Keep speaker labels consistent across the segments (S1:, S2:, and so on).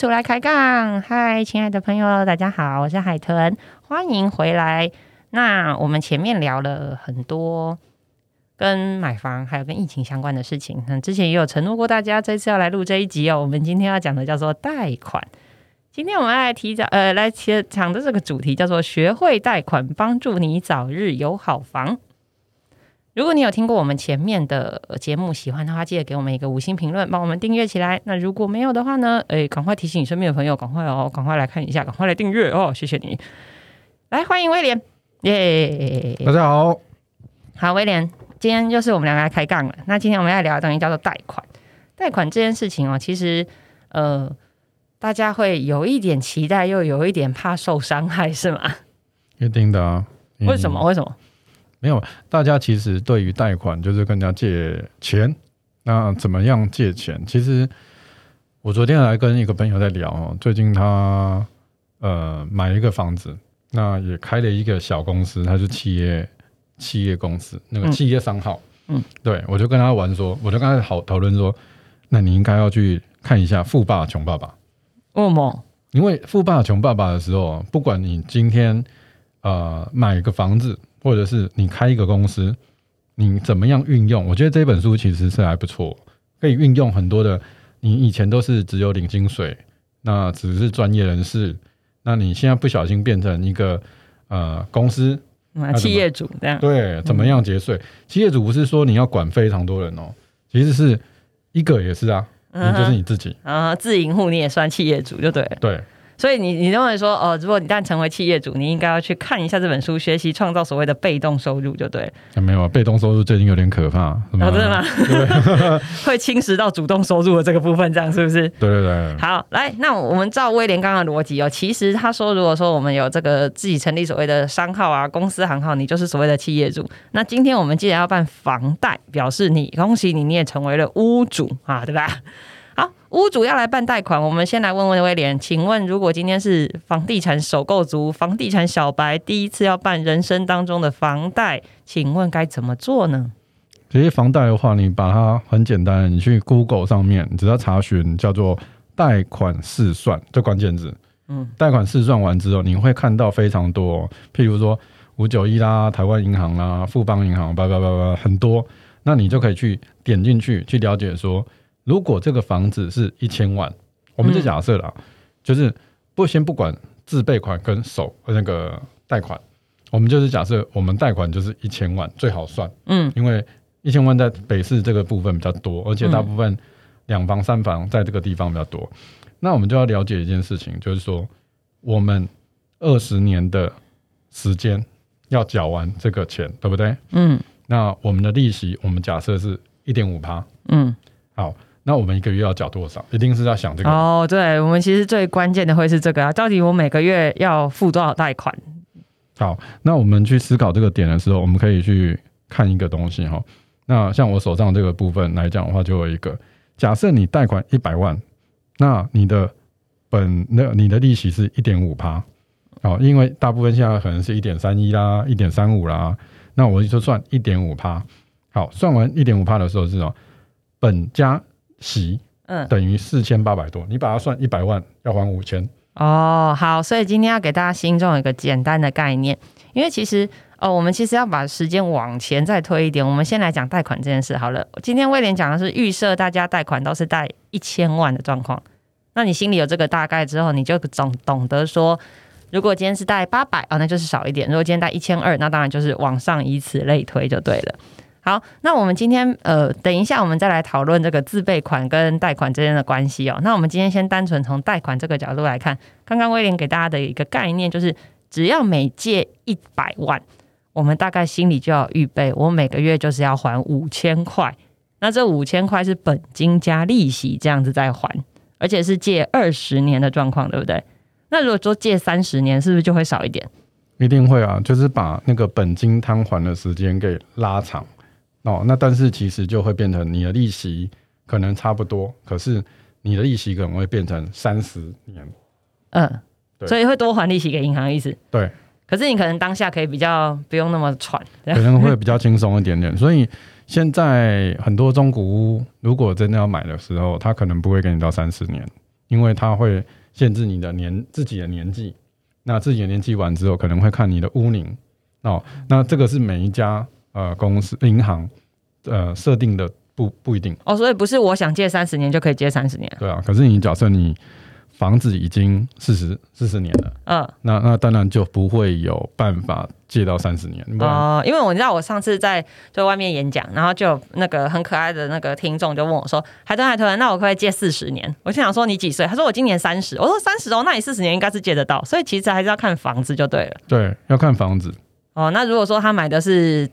S1: 出来开杠！嗨，亲爱的朋友，大家好，我是海豚，欢迎回来。那我们前面聊了很多跟买房还有跟疫情相关的事情，那之前也有承诺过大家，这次要来录这一集哦。我们今天要讲的叫做贷款。今天我们来提早呃来讲讲的这个主题叫做学会贷款，帮助你早日有好房。如果你有听过我们前面的节目，喜欢的话，记得给我们一个五星评论，帮我们订阅起来。那如果没有的话呢？诶，赶快提醒你身边的朋友，赶快哦，赶快来看一下，赶快来订阅哦，谢谢你。来，欢迎威廉，耶！
S2: 大家好，
S1: 好，威廉，今天就是我们两个来开杠了。那今天我们要聊的东西叫做贷款。贷款这件事情哦，其实呃，大家会有一点期待，又有一点怕受伤害，是吗？
S2: 一定的啊。
S1: 为什么？为什么？
S2: 没有，大家其实对于贷款就是跟人家借钱，那怎么样借钱？其实我昨天来跟一个朋友在聊哦，最近他呃买了一个房子，那也开了一个小公司，他是企业企业公司，那个企业商号，嗯，对我就跟他玩说，我就跟他讨讨论说，那你应该要去看一下《富爸穷爸爸》。
S1: 为什么？
S2: 因为《富爸穷爸爸》的时候，不管你今天呃买一个房子。或者是你开一个公司，你怎么样运用？我觉得这本书其实是还不错，可以运用很多的。你以前都是只有领薪水，那只是专业人士，那你现在不小心变成一个呃公司
S1: 企业主这样
S2: 对，怎么样节税？企业主不是说你要管非常多人哦，其实是一个也是啊，你就是你自己
S1: 啊，自营户你也算企业主就对
S2: 对。
S1: 所以你你认为说呃，如果你旦成为企业主，你应该要去看一下这本书，学习创造所谓的被动收入，就对。
S2: 没有啊，被动收入最近有点可怕。
S1: 哦，真的吗？会侵蚀到主动收入的这个部分，这样是不是？
S2: 对对对。
S1: 好，来，那我们照威廉刚刚的逻辑哦，其实他说，如果说我们有这个自己成立所谓的商号啊、公司行号，你就是所谓的企业主。那今天我们既然要办房贷，表示你恭喜你，你也成为了屋主啊，对吧？好，屋主要来办贷款，我们先来问问威廉，请问如果今天是房地产首购族、房地产小白，第一次要办人生当中的房贷，请问该怎么做呢？
S2: 其实房贷的话，你把它很简单，你去 Google 上面，你只要查询叫做贷款试算这关键字，嗯，贷款试算完之后，你会看到非常多，譬如说五九一啦、台湾银行啦、富邦银行，叭叭叭叭很多，那你就可以去点进去，去了解说。如果这个房子是一千万，我们就假设了，就是不先不管自备款跟首那个贷款，我们就是假设我们贷款就是一千万最好算，嗯，因为一千万在北市这个部分比较多，而且大部分两房三房在这个地方比较多，那我们就要了解一件事情，就是说我们二十年的时间要缴完这个钱，对不对？嗯，那我们的利息我们假设是一点五趴，嗯，好。那我们一个月要缴多少？一定是要想这个
S1: 哦。对，我们其实最关键的会是这个啊，到底我每个月要付多少贷款？
S2: 好，那我们去思考这个点的时候，我们可以去看一个东西哈。那像我手上这个部分来讲的话，就有一个假设你贷款一百万，那你的本那你的利息是一点五趴，哦，因为大部分现在可能是一点三一啦，一点三五啦，那我就算一点五趴。好，算完一点五趴的时候是什么？本加息，嗯，等于四千八百多，你把它算一百万，要还五千。
S1: 哦，好，所以今天要给大家心中有一个简单的概念，因为其实，哦，我们其实要把时间往前再推一点，我们先来讲贷款这件事好了。今天威廉讲的是预设大家贷款都是贷一千万的状况，那你心里有这个大概之后，你就总懂得说，如果今天是贷八百啊，那就是少一点；如果今天贷一千二，那当然就是往上以此类推就对了。好，那我们今天呃，等一下我们再来讨论这个自备款跟贷款之间的关系哦。那我们今天先单纯从贷款这个角度来看，刚刚威廉给大家的一个概念就是，只要每借一百万，我们大概心里就要预备，我每个月就是要还五千块。那这五千块是本金加利息这样子在还，而且是借二十年的状况，对不对？那如果说借三十年，是不是就会少一点？
S2: 一定会啊，就是把那个本金摊还的时间给拉长。哦，那但是其实就会变成你的利息可能差不多，可是你的利息可能会变成三十年，
S1: 嗯，所以会多还利息给银行，意思
S2: 对。
S1: 可是你可能当下可以比较不用那么喘，
S2: 可能会比较轻松一点点。所以现在很多中古屋如果真的要买的时候，他可能不会给你到三十年，因为它会限制你的年自己的年纪。那自己的年纪完之后，可能会看你的屋龄哦。那这个是每一家呃公司银行呃设定的，不不一定
S1: 哦。所以不是我想借三十年就可以借三十年。
S2: 对啊，可是你假设你。房子已经四十四十年了，嗯，那那当然就不会有办法借到三十年
S1: 哦。因为我知道我上次在在外面演讲，然后就那个很可爱的那个听众就问我说：“海豚海豚，那我可不可以借四十年？”我心想说：“你几岁？”他说：“我今年三十。”我说：“三十哦，那你四十年应该是借得到。”所以其实还是要看房子就对了。
S2: 对，要看房子。
S1: 哦，那如果说他买的是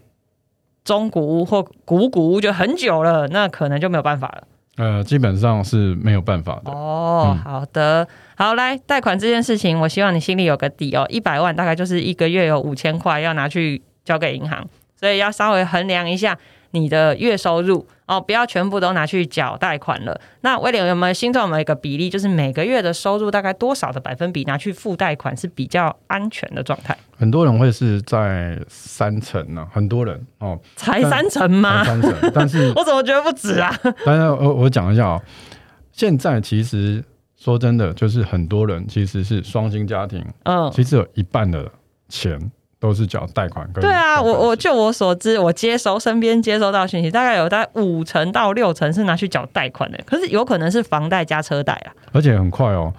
S1: 中古屋或古古屋，就很久了，那可能就没有办法了。
S2: 呃，基本上是没有办法的。
S1: 哦，好的，好来贷款这件事情，我希望你心里有个底哦。一百万大概就是一个月有五千块要拿去交给银行，所以要稍微衡量一下。你的月收入哦，不要全部都拿去缴贷款了。那威廉有没有心中有没有一个比例，就是每个月的收入大概多少的百分比拿去付贷款是比较安全的状态？
S2: 很多人会是在三成呢，很多人哦，
S1: 才三成吗？
S2: 三成，但是
S1: 我怎么觉得不止啊？
S2: 但是我我讲一下哦，现在其实说真的，就是很多人其实是双薪家庭，嗯，其实有一半的钱。都是缴贷款。
S1: 对啊，我我就我所知，我接收身边接收到讯息，大概有大概五成到六成是拿去缴贷款的，可是有可能是房贷加车贷啊。
S2: 而且很快哦，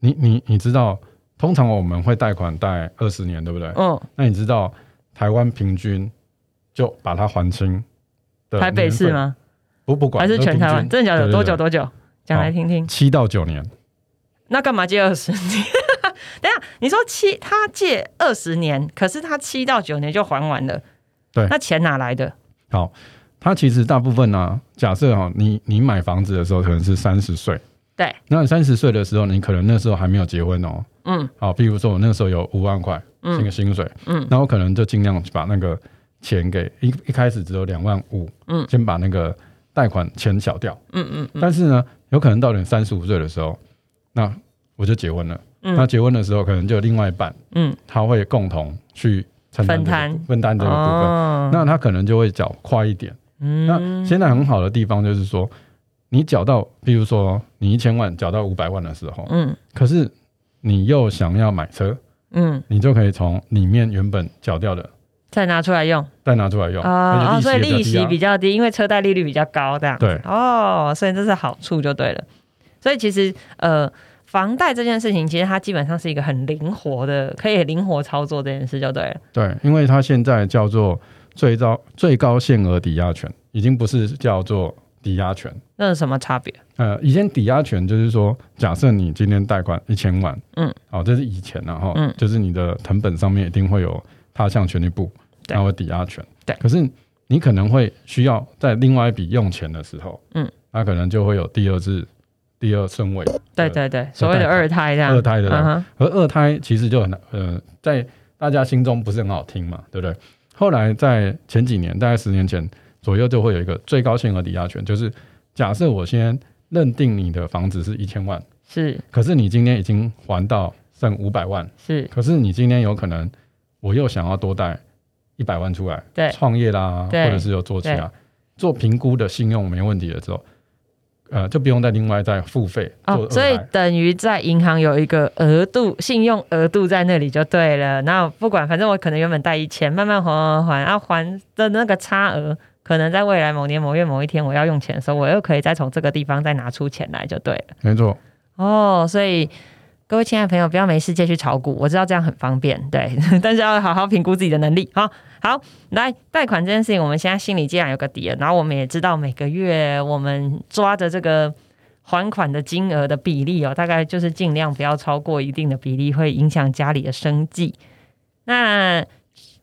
S2: 你你你知道，通常我们会贷款贷二十年，对不对？嗯。那你知道台湾平均就把它还清？
S1: 台北市吗？
S2: 不不管，
S1: 还是全台湾？真的假的？多久多久？讲来听听。
S2: 七到九年。
S1: 那干嘛借二十年？等下，你说七，他借二十年，可是他七到九年就还完了。
S2: 对，
S1: 那钱哪来的？
S2: 好，他其实大部分呢，假设哈，你你买房子的时候可能是三十岁，
S1: 对，
S2: 那三十岁的时候，你可能那时候还没有结婚哦。嗯，好，比如说我那时候有五万块新的薪水，嗯，那我可能就尽量把那个钱给一一开始只有两万五，嗯，先把那个贷款钱小掉，嗯嗯，但是呢，有可能到你三十五岁的时候，那我就结婚了。那结婚的时候，可能就另外一半，嗯，他会共同去
S1: 分担。
S2: 分担这个部分，那他可能就会缴快一点。嗯，那现在很好的地方就是说，你缴到，比如说你一千万缴到五百万的时候，嗯，可是你又想要买车，嗯，你就可以从里面原本缴掉的
S1: 再拿出来用，
S2: 再拿出来用
S1: 啊，所以利息比较低，因为车贷利率比较高，这样。
S2: 对。
S1: 哦，所以这是好处就对了。所以其实呃。房贷这件事情，其实它基本上是一个很灵活的，可以灵活操作这件事就对了。
S2: 对，因为它现在叫做最高最高限额抵押权，已经不是叫做抵押权。
S1: 那是什么差别？
S2: 呃，以前抵押权就是说，假设你今天贷款一千万，嗯，好，这是以前然后，嗯，就是你的成本上面一定会有他项权利部，然后抵押权。
S1: 对，
S2: 可是你可能会需要在另外一笔用钱的时候，嗯，那可能就会有第二次。第二顺位，
S1: 对对对，所谓的二胎这样，
S2: 二胎的，而二胎其实就很呃，在大家心中不是很好听嘛，对不对？后来在前几年，大概十年前左右，就会有一个最高限额抵押权，就是假设我先认定你的房子是一千万，
S1: 是，
S2: 可是你今天已经还到剩五百万，
S1: 是，
S2: 可是你今天有可能我又想要多贷一百万出来，
S1: 对，
S2: 创业啦，或者是有做其他做评估的信用没问题了之后。呃，就不用再另外再付费哦，
S1: 所以等于在银行有一个额度，信用额度在那里就对了。那不管，反正我可能原本贷一千，慢慢还还还，啊，还的那个差额，可能在未来某年某月某一天我要用钱的时候，我又可以再从这个地方再拿出钱来，就对了。
S2: 没错。
S1: 哦，所以。各位亲爱的朋友，不要没事借去炒股，我知道这样很方便，对，但是要好好评估自己的能力。好，好，来贷款这件事情，我们现在心里既然有个底了，然后我们也知道每个月我们抓的这个还款的金额的比例哦，大概就是尽量不要超过一定的比例，会影响家里的生计。那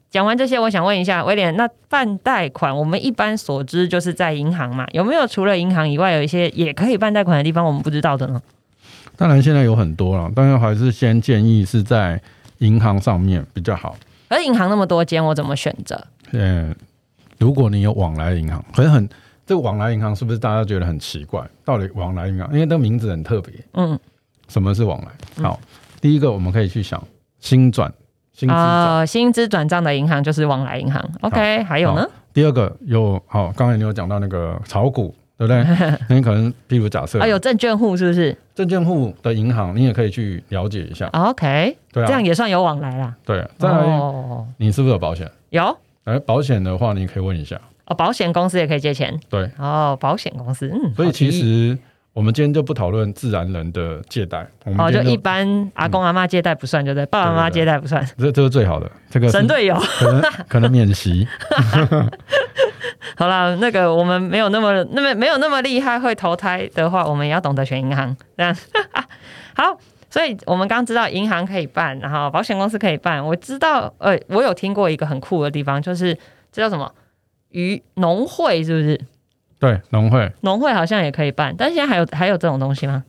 S1: 讲完这些，我想问一下威廉，那办贷款，我们一般所知就是在银行嘛，有没有除了银行以外，有一些也可以办贷款的地方，我们不知道的呢？
S2: 当然，现在有很多了，但是还是先建议是在银行上面比较好。
S1: 而银行那么多间，我怎么选择？
S2: 嗯，如果你有往来银行，可是很这个往来银行是不是大家觉得很奇怪？到底往来银行，因为这个名字很特别。嗯，什么是往来？好，第一个我们可以去想新转
S1: 薪资转薪资转账的银行就是往来银行。OK，还有呢？
S2: 第二个有好，刚才你有讲到那个炒股。对不对？那你可能，譬如假设
S1: 啊，有证券户是不是
S2: 证券户的银行，你也可以去了解一下。
S1: ？OK，
S2: 对啊，
S1: 这样也算有往来啦。
S2: 对。再来，
S1: 哦，
S2: 你是不是有保险？
S1: 有
S2: 哎，保险的话，你可以问一下。
S1: 哦，保险公司也可以借钱。
S2: 对，
S1: 哦，保险公司，嗯，
S2: 所以其实我们今天就不讨论自然人的借贷，
S1: 哦，就一般阿公阿妈借贷不算，对不对？爸爸妈妈借贷不算。
S2: 这这是最好的，这个
S1: 神队友，
S2: 可能可能免息。
S1: 好啦，那个我们没有那么那么没有那么厉害，会投胎的话，我们也要懂得选银行。这 样好，所以我们刚知道银行可以办，然后保险公司可以办。我知道，呃，我有听过一个很酷的地方，就是这叫什么渔农会，是不是？
S2: 对，农会
S1: 农会好像也可以办，但是现在还有还有这种东西吗？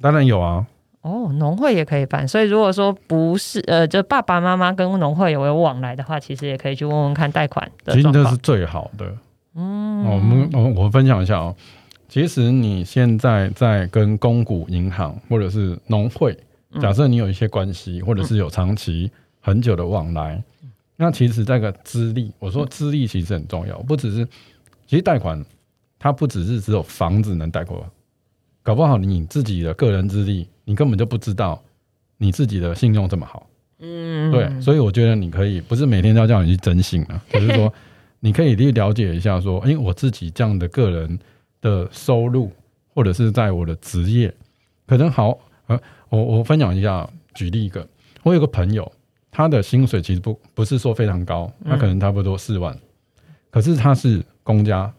S2: 当然有啊，
S1: 哦，农会也可以办，所以如果说不是呃，就爸爸妈妈跟农会有有往来的话，其实也可以去问问看贷款的
S2: 其实这是。最好的。嗯，我们我我分享一下哦。其实你现在在跟公股银行或者是农会，假设你有一些关系，或者是有长期很久的往来，那其实这个资历，我说资历其实很重要，不只是其实贷款，它不只是只有房子能贷款，搞不好你自己的个人资历，你根本就不知道你自己的信用这么好。
S1: 嗯，
S2: 对，所以我觉得你可以不是每天都要叫你去征信啊，就是说你可以去了解一下，说，哎、我自己这样的个人的收入，或者是在我的职业，可能好，呃，我我分享一下，举例一个，我有个朋友，他的薪水其实不不是说非常高，他可能差不多四万，可是他是公家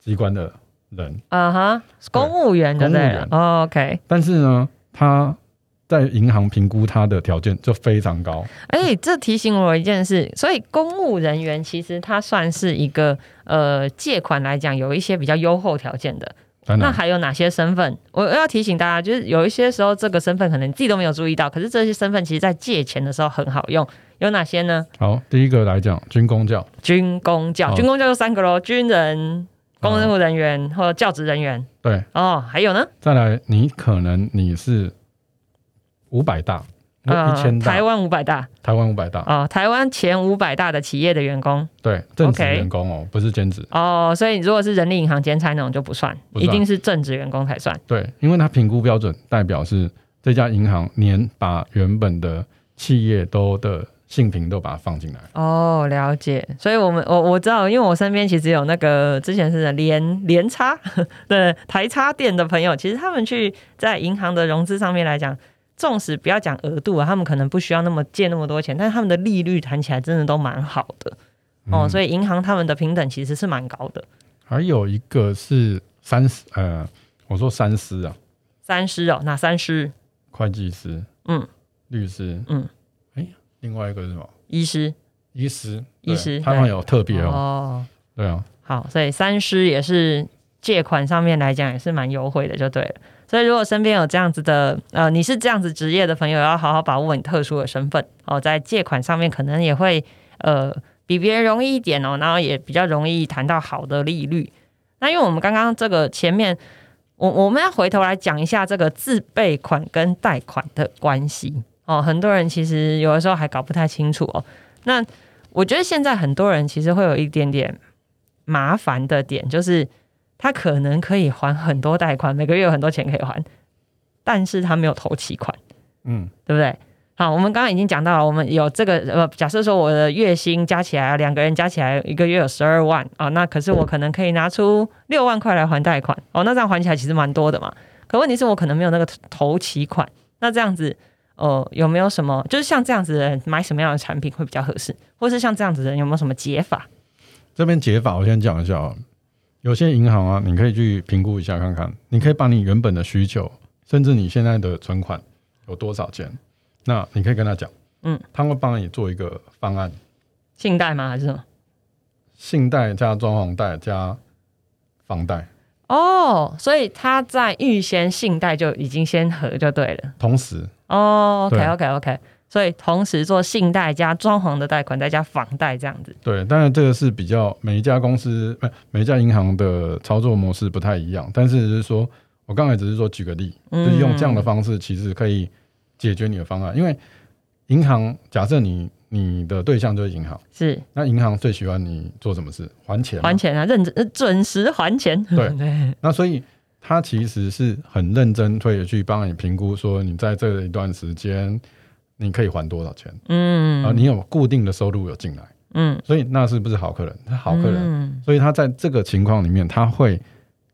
S2: 机关的人，
S1: 啊哈，公务员对不对
S2: 公务员
S1: 哦？OK，
S2: 但是呢，他在银行评估他的条件就非常高，
S1: 哎，这提醒我一件事，所以公务人员其实他算是一个呃借款来讲有一些比较优厚条件的。那还有哪些身份？我要提醒大家，就是有一些时候这个身份可能你自己都没有注意到，可是这些身份其实在借钱的时候很好用。有哪些呢？
S2: 好，第一个来讲，军工教。
S1: 军工教，
S2: 哦
S1: 军工教就三个喽：军人、公务人员或教职人员。
S2: 对，
S1: 哦，还有呢？
S2: 再来，你可能你是五百大，
S1: 呃
S2: 一千大，
S1: 台湾五百大。
S2: 台湾五百大，
S1: 哦，台湾前五百大的企业的员工。
S2: 对，正职员工哦，不是兼职，
S1: 哦，所以如果是人力银行兼差那种就不算，一定是正职员工才算。
S2: 对，因为它评估标准代表是这家银行年把原本的企业都的性平都把它放进来，
S1: 哦，了解。所以我们我我知道，因为我身边其实有那个之前是联联差的台差店的朋友，其实他们去在银行的融资上面来讲。纵使不要讲额度啊，他们可能不需要那么借那么多钱，但是他们的利率谈起来真的都蛮好的哦，
S2: 嗯
S1: 所以银行他们的平等其实是蛮高的。
S2: 还有一个是三师，呃，我说三师啊，
S1: 三师哦，哪三师？
S2: 会计师，
S1: 嗯，
S2: 律师，
S1: 嗯，
S2: 哎，另外一个是什么？
S1: 医师
S2: 医师，
S1: 医师
S2: 他们有特别哦，
S1: 哦，
S2: 对啊，
S1: 好，所以三师也是借款上面来讲也是蛮优惠的，就对了。所以如果身边有这样子的，呃，你是这样子职业的朋友，要好好把握你特殊的身份哦，在借款上面可能也会呃比别人容易一点哦，然后也比较容易谈到好的利率。那因为我们刚刚这个前面，我我们要回头来讲一下这个自备款跟贷款的关系哦，很多人其实有的时候还搞不太清楚哦。那我觉得现在很多人其实会有一点点麻烦的点，就是他可能可以还很多贷款，每个月有很多钱可以还，但是他没有头期款，
S2: 嗯，
S1: 对不对？好，我们刚刚已经讲到了，我们有这个呃，假设说我的月薪加起来，两个人加起来一个月有十二万啊、那可是我可能可以拿出六万块来还贷款哦，那这样还起来其实蛮多的嘛。可问题是我可能没有那个头期款，那这样子呃有没有什么，就是像这样子的人买什么样的产品会比较合适，或是像这样子的人有没有什么解法？
S2: 这边解法我先讲一下啊，有些银行啊，你可以去评估一下看看，你可以把你原本的需求，甚至你现在的存款有多少钱，那你可以跟他讲，
S1: 嗯，
S2: 他会帮你做一个方案，
S1: 信贷吗？还是什么？
S2: 信贷加装潢贷加房贷，
S1: 哦，所以他在预先信贷就已经先核就对了。
S2: 同时
S1: 哦，OK，OK，OK，所以同时做信贷加装潢的贷款，再加房贷这样子。
S2: 对，当然这个是比较每一家公司、呃每一家银行的操作模式不太一样，但是就是说我刚才只是说举个例，
S1: 嗯
S2: 就是用这样的方式，其实可以解决你的方案。因为银行假设你你的对象就是银行，
S1: 是
S2: 那银行最喜欢你做什么事？还钱，
S1: 还。钱啊，认真呃准时还钱。
S2: 对
S1: 对，
S2: 那所以他其实是很认真会去帮你评估，说你在这一段时间你可以还多少钱，
S1: 嗯。
S2: 啊，你有固定的收入有进来，
S1: 嗯，
S2: 所以那是不是好客人？他好客人，
S1: 嗯。
S2: 所以他在这个情况里面，他会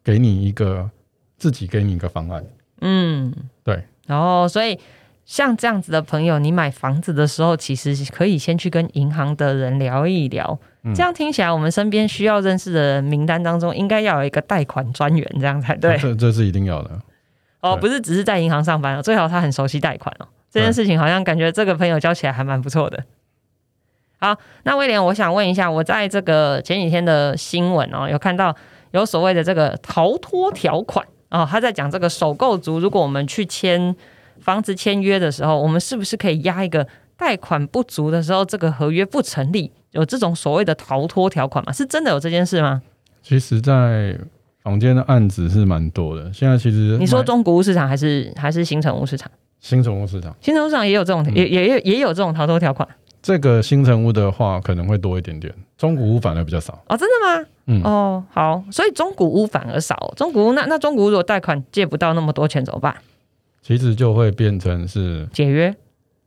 S2: 给你一个自己给你一个方案，
S1: 嗯，
S2: 对。
S1: 然后，所以像这样子的朋友，你买房子的时候，其实可以先去跟银行的人聊一聊。
S2: 嗯
S1: 这样听起来，我们身边需要认识的人名单当中，应该要有一个贷款专员，这样才对。
S2: 这这是一定要的。
S1: 哦，不是只是在银行上班哦，最好他很熟悉贷款哦。这件事情好像感觉这个朋友交起来还蛮不错的。好，那威廉，我想问一下，我在这个前几天的新闻哦，有看到有所谓的这个逃脱条款哦，他在讲这个首购族，如果我们去签房子签约的时候，我们是不是可以压一个贷款不足的时候，这个合约不成立？有这种所谓的逃脱条款吗？是真的有这件事吗？
S2: 其实，在房间的案子是蛮多的。现在其实
S1: 你说中古屋市场还是还是新城屋市场？
S2: 新城屋市场，
S1: 新城屋市场也有这种，
S2: 嗯
S1: 也也也也有这种逃脱条款
S2: 这个新城屋的话可能会多一点点，中古屋反而比较少。
S1: 哦，真的吗？
S2: 嗯，
S1: 哦，好，所以中古屋反而少。中古屋那那中古屋如果贷款借不到那么多钱怎么办？
S2: 其实就会变成是
S1: 解约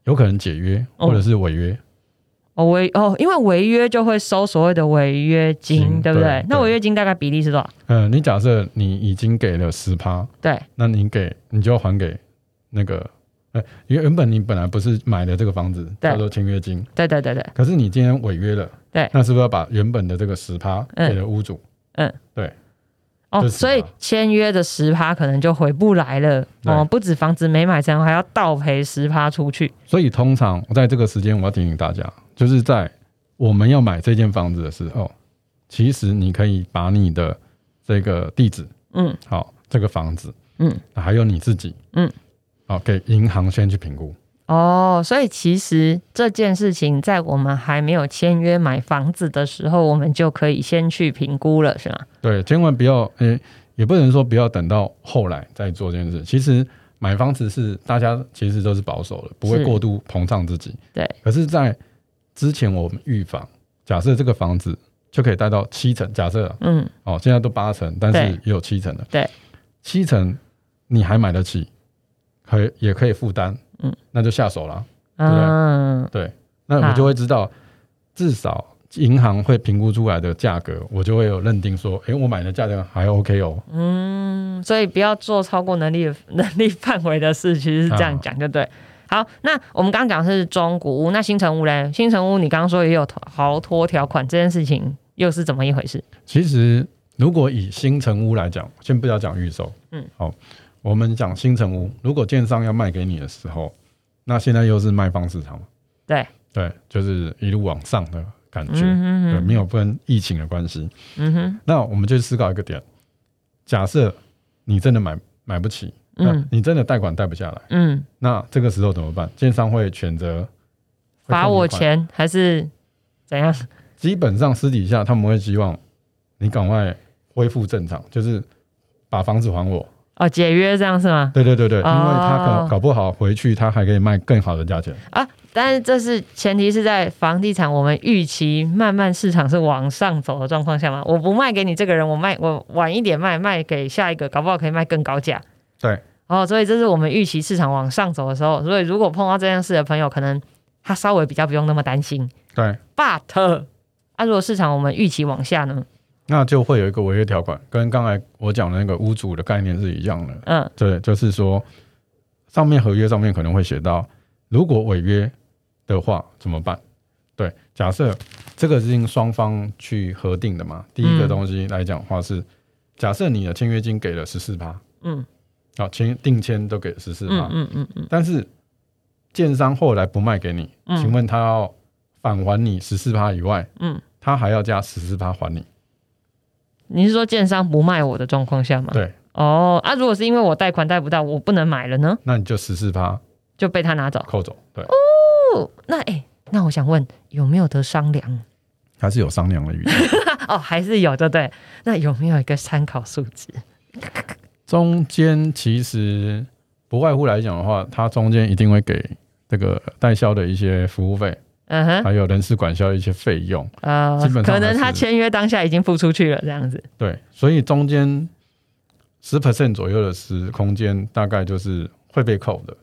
S2: 有可能解约
S1: 哦
S2: 或者是违约。
S1: 哦违哦，因为违约就会收所谓的违约金，
S2: 金
S1: 对不对？
S2: 对
S1: 那违约金大概比例是多少？
S2: 嗯，你假设你已经给了十趴，
S1: 对，
S2: 那你给你就要还给那个，呃，因为原本你本来不是买的这个房子
S1: 对
S2: 叫做签约金，
S1: 对对对对，
S2: 可是你今天违约了，
S1: 对
S2: 那是不是要把原本的这个十趴
S1: 嗯
S2: 给了屋主？
S1: 哦，
S2: 这是
S1: 所以签约的十趴可能就回不来了哦，不止房子没买成，还要倒赔十趴出去。
S2: 所以通常我在这个时间，我要提醒大家，就是在我们要买这间房子的时候，其实你可以把你的这个地址，
S1: 嗯。
S2: 好，这个房子，
S1: 嗯，
S2: 还有你自己，
S1: 嗯，
S2: 好，给银行先去评估。
S1: 哦，所以其实这件事情在我们还没有签约买房子的时候，我们就可以先去评估了，是吗？
S2: 对，千万不要，诶、也不能说不要等到后来再做这件事。其实买房子是大家其实都是保守的，不会过度膨胀自己。
S1: 对，
S2: 可是，在之前我们预防，假设这个房子就可以贷到七成，假设
S1: 嗯，
S2: 哦，现在都八成，但是也有七成的。
S1: 对，
S2: 七成你还买得起，可以也可以负担，
S1: 嗯，
S2: 那就下手了。对
S1: 嗯，
S2: 对，那我就会知道，至少银行会评估出来的价格，我就会有认定说，诶，我买的价格还 OK 哦。
S1: 嗯，所以不要做超过能力 能力范围的事，其实是这样讲，就对。好，那我们刚刚讲的是中古屋，那新城屋嘞？新城屋你刚刚说也有逃脱条款，这件事情又是怎么一回事？
S2: 其实，如果以新城屋来讲，先不要讲预售，
S1: 嗯，
S2: 好，我们讲新城屋，如果建商要卖给你的时候，那现在又是卖方市场嘛，
S1: 对，
S2: 对，就是一路往上的感觉，对，
S1: 嗯哼
S2: 没有跟疫情的关系。
S1: 嗯哼，
S2: 那我们就思考一个点，假设你真的买买不起，那
S1: 嗯
S2: 你真的贷款贷不下来，
S1: 嗯，
S2: 那这个时候怎么办？建商会选择会
S1: 罚我钱还是怎样？
S2: 基本上私底下他们会希望你赶快恢复正常，就是把房子还我。
S1: 哦，解约这样是吗？
S2: 对对对对，因为他
S1: 哦
S2: 搞搞不好回去他还可以卖更好的价钱。
S1: 啊，但是这是前提是在房地产我们预期慢慢市场是往上走的状况下嘛。我不卖给你这个人，我卖我晚一点卖，卖给下一个，搞不好可以卖更高价。
S2: 对，
S1: 哦，所以这是我们预期市场往上走的时候。所以如果碰到这件事的朋友，可能他稍微比较不用那么担心。
S2: 对
S1: ，But 啊，如果市场我们预期往下呢？
S2: 那就会有一个违约条款，跟刚才我讲的那个屋主的概念是一样的。
S1: 嗯
S2: 对，就是说上面合约上面可能会写到，如果违约的话怎么办？对，假设这个是经双方去核定的嘛。第一个
S1: 嗯
S2: 东西来讲的话是，假设你的签约金给了十四趴，
S1: 嗯
S2: 好，签定签都给十四
S1: 嗯
S2: 趴，
S1: 嗯嗯嗯，
S2: 但是建商后来不卖给你，
S1: 嗯
S2: 请问他要返还你十四趴以外，
S1: 嗯，
S2: 他还要加十四趴还你？
S1: 你是说建商不卖我的状况下吗？。
S2: 对，
S1: 哦，啊，如果是因为我贷款贷不到，我不能买了呢，
S2: 那你就十四趴
S1: 就被他拿走。
S2: 扣走，对，
S1: 哦，那哎、诶那我想问，有没有得商量？
S2: 还是有商量的余地。
S1: 哦，还是有，对不对？那有没有一个参考数值？
S2: 中间其实不外乎来讲的话，它中间一定会给这个代销的一些服务费，
S1: 嗯哼，
S2: 还有人事管销一些费用，
S1: 啊
S2: 基本上
S1: 可能他签约当下已经付出去了，这样子。
S2: 对，所以中间十 percent 左右的时空间，大概就是会被扣的。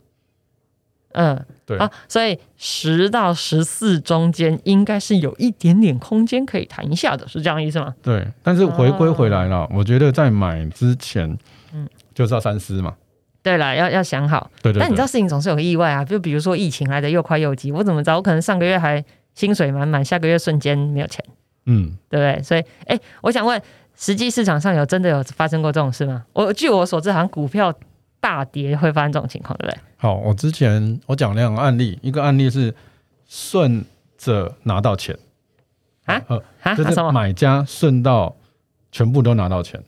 S1: 嗯，
S2: 对
S1: 啊，所以十到十四中间应该是有一点点空间可以谈一下的，是这样意思吗？
S2: 对，但是回归回来了，我觉得在买之前，
S1: 嗯
S2: 嗯，就是要三思嘛。
S1: 对了，要要想好。
S2: 对对对
S1: 但你知道，事情总是有个意外啊，就比如说疫情来的又快又急，我怎么知道？我可能上个月还薪水满满，下个月瞬间没有钱，
S2: 嗯，
S1: 对不对？所以，哎，我想问，实际市场上有真的有发生过这种事吗？我据我所知，好像股票大跌会发生这种情况，对不对？
S2: 好，我之前我讲两个案例，一个案例是顺着拿到钱
S1: 啊
S2: 呃，
S1: 啊，
S2: 就是？买家顺到全部都拿到钱。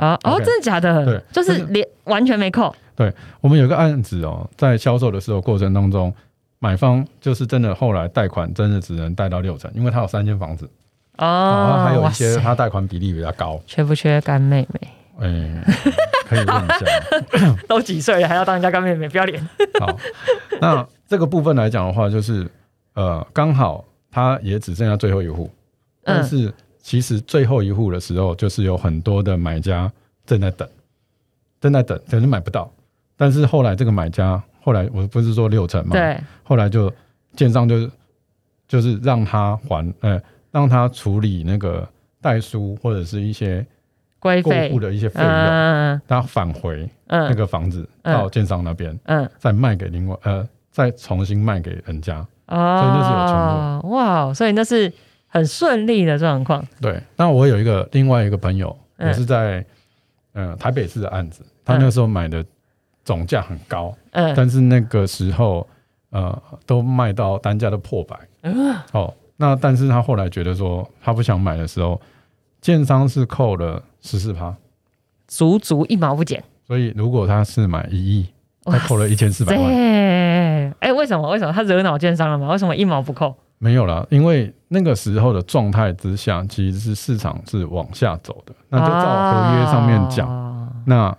S1: 啊哦，真的假的？
S2: 对
S1: 就是
S2: 就是
S1: 连完全没扣。
S2: 对我们有个案子哦，在销售的时候过程当中，买方就是真的后来贷款真的只能贷到六成，因为他有三间房子，然
S1: 哦
S2: 后，还有一些他贷款比例比较高。
S1: 缺不缺干妹妹？
S2: 哎、可以问一下。
S1: 都几岁了，还要当人家干妹妹，不要脸。
S2: 好，那这个部分来讲的话，就是呃，刚好他也只剩下最后一户，但
S1: 嗯
S2: 是其实最后一户的时候，就是有很多的买家正在等，正在等，可是买不到。但是后来这个买家，后来我不是说六成嘛，
S1: 对，
S2: 后来就建商就就是让他还，呃，让他处理那个代书或者是一些过户，的一些费用，
S1: 嗯
S2: 他返回
S1: 嗯
S2: 那个房子
S1: 嗯
S2: 到建商那边。
S1: 嗯，
S2: 再卖给另外呃，再重新卖给人家。
S1: 哦，
S2: 所以那是有全
S1: 哇，所以那是很顺利的状况。
S2: 对，那我有一个另外一个朋友，
S1: 嗯
S2: 也是在呃台北市的案子，他那时候买的总价很高，
S1: 嗯
S2: 但是那个时候呃都卖到单价都破百。
S1: 嗯
S2: 哦，那但是他后来觉得说他不想买的时候，建商是扣了十四趴，
S1: 足足一毛不减，
S2: 所以如果他是买一亿，他扣了一千四百万。
S1: 对，哎，为什么？为什么他惹恼建商了吗？为什么一毛不扣？
S2: 没有啦，因为那个时候的状态之下，其实是市场是往下走的。那就照合约上面讲，
S1: 哦
S2: 那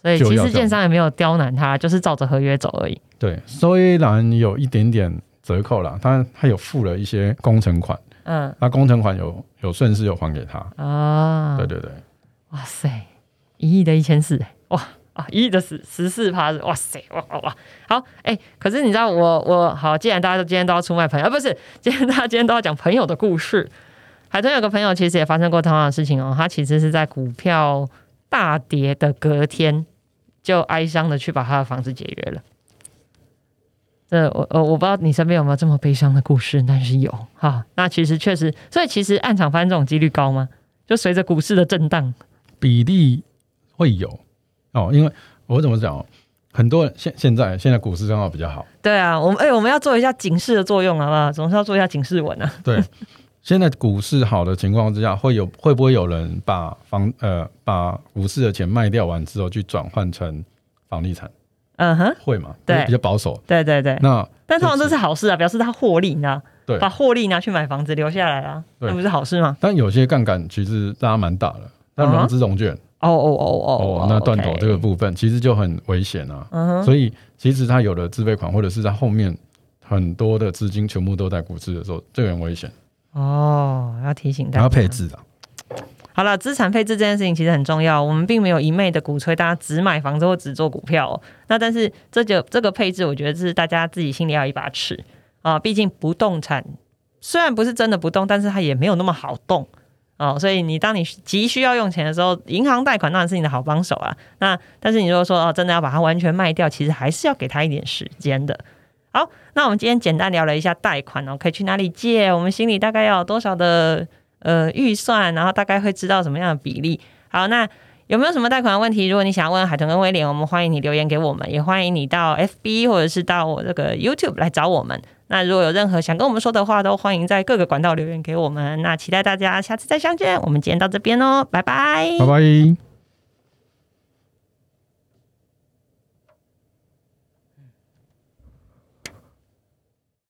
S1: 所以其实建商也没有刁难他，就是照着合约走而已。
S2: 对虽然有一点点折扣啦，但他有付了一些工程款，
S1: 嗯
S2: 那工程款有有顺势有还给他。
S1: 啊，
S2: 对对对，
S1: 哇塞，一亿的一千四，哇一的十十四趴，哇塞，哇哇哇，好，哎、可是你知道我我好，既然大家都今天都要出卖朋友，啊，不是，今天大家今天都要讲朋友的故事。海豚有个朋友其实也发生过同样的事情哦，他其实是在股票大跌的隔天，就哀伤的去把他的房子解约了。这我我我不知道你身边有没有这么悲伤的故事，但是有哈。那其实确实，所以其实暗场发生这种几率高吗？就随着股市的震荡，
S2: 比例会有哦，因为我怎么讲哦，很多人现现在现在股市刚好比较好，
S1: 对啊，我们哎、我们要做一下警示的作用，好不好？总是要做一下警示文啊。
S2: 对，现在股市好的情况之下，会有会不会有人把房呃把股市的钱卖掉完之后，去转换成房地产？
S1: 嗯哼，
S2: 会嘛？
S1: 对
S2: 因为比较保守。
S1: 对对对。
S2: 那
S1: 但通常这是好事啊，表示他获利，你知道？
S2: 对
S1: 把获利拿去买房子留下来啊，
S2: 对
S1: 那不是好事吗？
S2: 但有些杠杆其实大家蛮大的，但融资融券
S1: 哦哦哦哦
S2: 哦，那断头这个，部分其实就很危险啊。所以其实他有了自备款，或者是在后面很多的资金全部都在股市的时候，这个很危险，
S1: 哦，要提醒大家
S2: 还要配。置的。
S1: 好了，资产配置这件事情其实很重要，我们并没有一昧的鼓吹大家只买房子或只做股票、哦。那但是这就这个配置，我觉得是大家自己心里要有一把尺啊。毕竟不动产虽然不是真的不动，但是它也没有那么好动哦。所以你当你急需要用钱的时候，银行贷款当然是你的好帮手啊。那但是你如果说哦，真的要把它完全卖掉，其实还是要给他一点时间的。好，那我们今天简单聊了一下贷款哦，可以去哪里借？我们心里大概要有多少的呃预算，然后大概会知道什么样的比例。好，那有没有什么贷款的问题？如果你想要问海豚跟威廉，我们欢迎你留言给我们，也欢迎你到 FB 或者是到我这个 YouTube 来找我们。那如果有任何想跟我们说的话，都欢迎在各个管道留言给我们。那期待大家下次再相见。我们今天到这边哦，拜拜
S2: 拜拜。